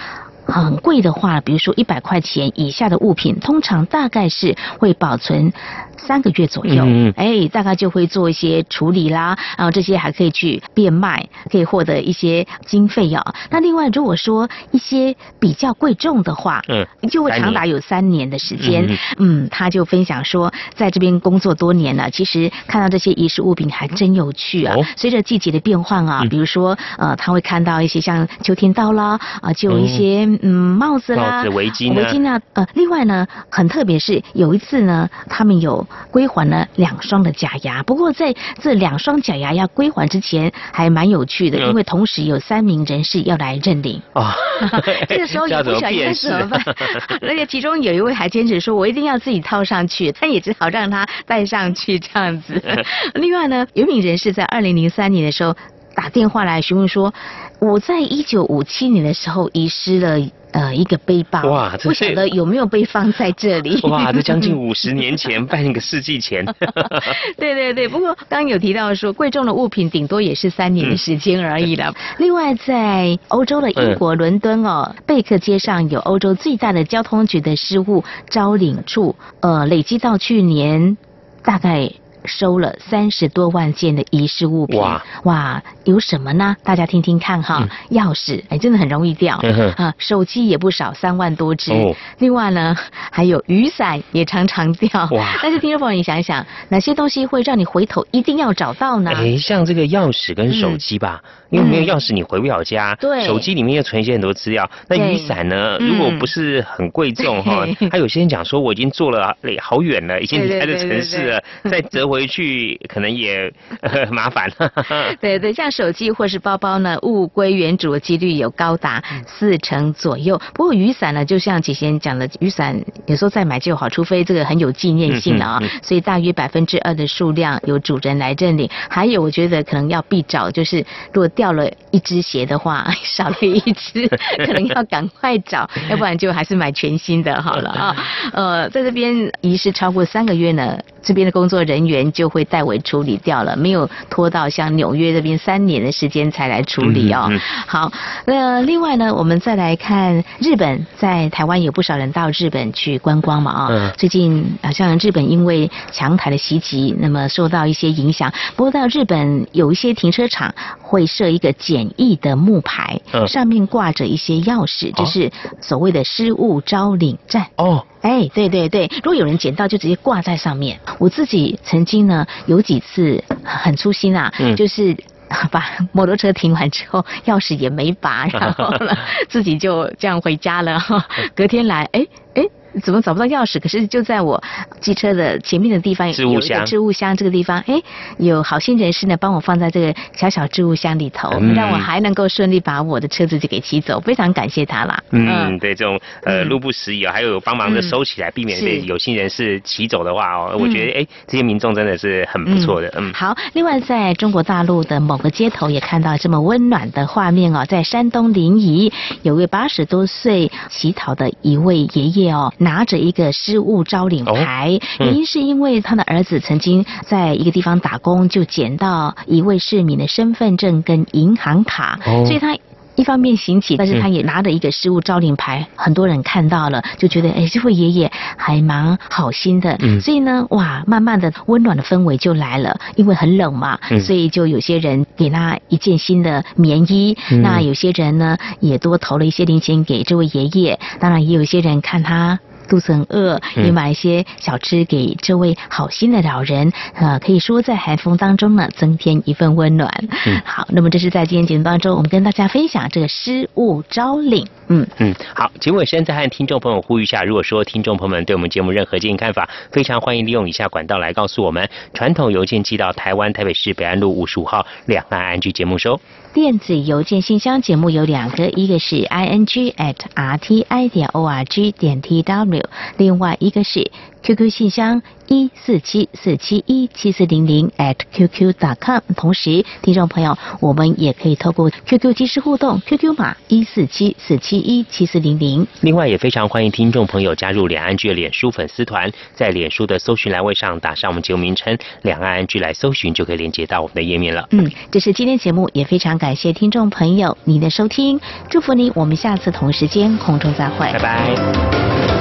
Speaker 1: 很贵的话，比如说一百块钱以下的物品，通常大概是会保存三个月左右。嗯哎，大概就会做一些处理啦，然后这些还可以去变卖，可以获得一些经费哦。那另外，如果说一些比较贵重的话，嗯，就会长达有三年的时间。嗯，他就分享说，在这边工作多年了，其实看到这些遗失物品还真有趣啊。随着季节的变换啊，比如说呃，他会看到一些像秋天到了啊，就有一些。嗯，帽子啦，
Speaker 2: 围巾，
Speaker 1: 围巾啊，呃，另外呢，很特别是有一次呢，他们有归还了两双的假牙。不过在这两双假牙要归还之前，还蛮有趣的，因为同时有三名人士要来认领。[LAUGHS] 啊，这个时候也不晓得该怎么办，[LAUGHS] 而且其中有一位还坚持说，我一定要自己套上去，他也只好让他戴上去这样子。[LAUGHS] 另外呢，有一名人士在二零零三年的时候。打电话来询问说，我在一九五七年的时候遗失了呃一个背包，哇，不晓得有没有被放在这里。[LAUGHS]
Speaker 2: 哇，这将近 [LAUGHS] 五十年前，半个世纪前。[LAUGHS]
Speaker 1: 对对对，不过刚刚有提到说，贵重的物品顶多也是三年的时间而已了。另外，在欧洲的英国伦敦哦，贝克街上有欧洲最大的交通局的失物招领处，呃，累积到去年大概。收了三十多万件的遗失物品，哇哇，有什么呢？大家听听看哈，钥匙哎，真的很容易掉啊，手机也不少，三万多只。另外呢，还有雨伞也常常掉。哇！但是听众朋友，你想一想，哪些东西会让你回头一定要找到呢？
Speaker 2: 哎，像这个钥匙跟手机吧，因为没有钥匙你回不了家。
Speaker 1: 对。
Speaker 2: 手机里面又存一些很多资料。那雨伞呢？如果不是很贵重哈，还有些人讲说我已经坐了好远了，已经离开这城市了，再折回。去可能也 [LAUGHS] 麻烦了。[LAUGHS]
Speaker 1: 对对，像手机或是包包呢，物归原主的几率有高达四成左右。不过雨伞呢，就像姐姐讲的，雨伞有时候再买就好，除非这个很有纪念性的啊。所以大约百分之二的数量由主人来认领。还有，我觉得可能要必找，就是如果掉了一只鞋的话，[LAUGHS] 少了一只，[LAUGHS] 可能要赶快找，[LAUGHS] 要不然就还是买全新的好了啊。呃，在这边遗失超过三个月呢，这边的工作人员。就会代为处理掉了，没有拖到像纽约这边三年的时间才来处理哦。好，那另外呢，我们再来看日本，在台湾有不少人到日本去观光嘛啊。最近好像日本因为强台的袭击，那么受到一些影响。不过到日本有一些停车场会设一个简易的木牌，上面挂着一些钥匙，就是所谓的失物招领站哦。哎，对对对，如果有人捡到，就直接挂在上面。我自己曾经呢，有几次很粗心啊，就是把摩托车停完之后，钥匙也没拔，然后 [LAUGHS] 自己就这样回家了。隔天来，哎哎。怎么找不到钥匙？可是就在我机车的前面的地方有一个置物箱，这个地方哎，有好心人士呢帮我放在这个小小置物箱里头，让我还能够顺利把我的车子就给骑走，非常感谢他啦。
Speaker 2: 嗯，对，这种呃路不拾遗啊，还有帮忙的收起来，避免被有心人士骑走的话哦，我觉得哎，这些民众真的是很不错的。嗯，
Speaker 1: 好，另外在中国大陆的某个街头也看到这么温暖的画面哦，在山东临沂有位八十多岁乞讨的一位爷爷哦。拿着一个失物招领牌，原因是因为他的儿子曾经在一个地方打工，就捡到一位市民的身份证跟银行卡，所以他一方面行乞，但是他也拿着一个失物招领牌，很多人看到了就觉得，哎，这位爷爷还蛮好心的。嗯，所以呢，哇，慢慢的温暖的氛围就来了，因为很冷嘛，所以就有些人给他一件新的棉衣，那有些人呢也多投了一些零钱给这位爷爷，当然也有些人看他。肚子很饿，也买一些小吃给这位好心的老人，呃，可以说在寒风当中呢，增添一份温暖。嗯，好，那么这是在今天节目当中，我们跟大家分享这个失物招领。
Speaker 2: 嗯嗯，好，节目尾声再和听众朋友呼吁一下，如果说听众朋友们对我们节目任何建议看法，非常欢迎利用以下管道来告诉我们：传统邮件寄到台湾台北市北安路五十五号两岸安居节目收。
Speaker 1: 电子邮件信箱节目有两个，一个是 i n g at r t i 点 o r g 点 t w，另外一个是。QQ 信箱一四七四七一七四零零 at qq.com。同时，听众朋友，我们也可以透过 QQ 即时互动，QQ 码一四七四七一七四零零。
Speaker 2: 另外，也非常欢迎听众朋友加入两岸剧的脸书粉丝团，在脸书的搜寻栏位上打上我们节目名称“两岸安居”来搜寻，就可以连接到我们的页面了。
Speaker 1: 嗯，这是今天节目，也非常感谢听众朋友您的收听，祝福您，我们下次同时间空中再会，
Speaker 2: 拜拜。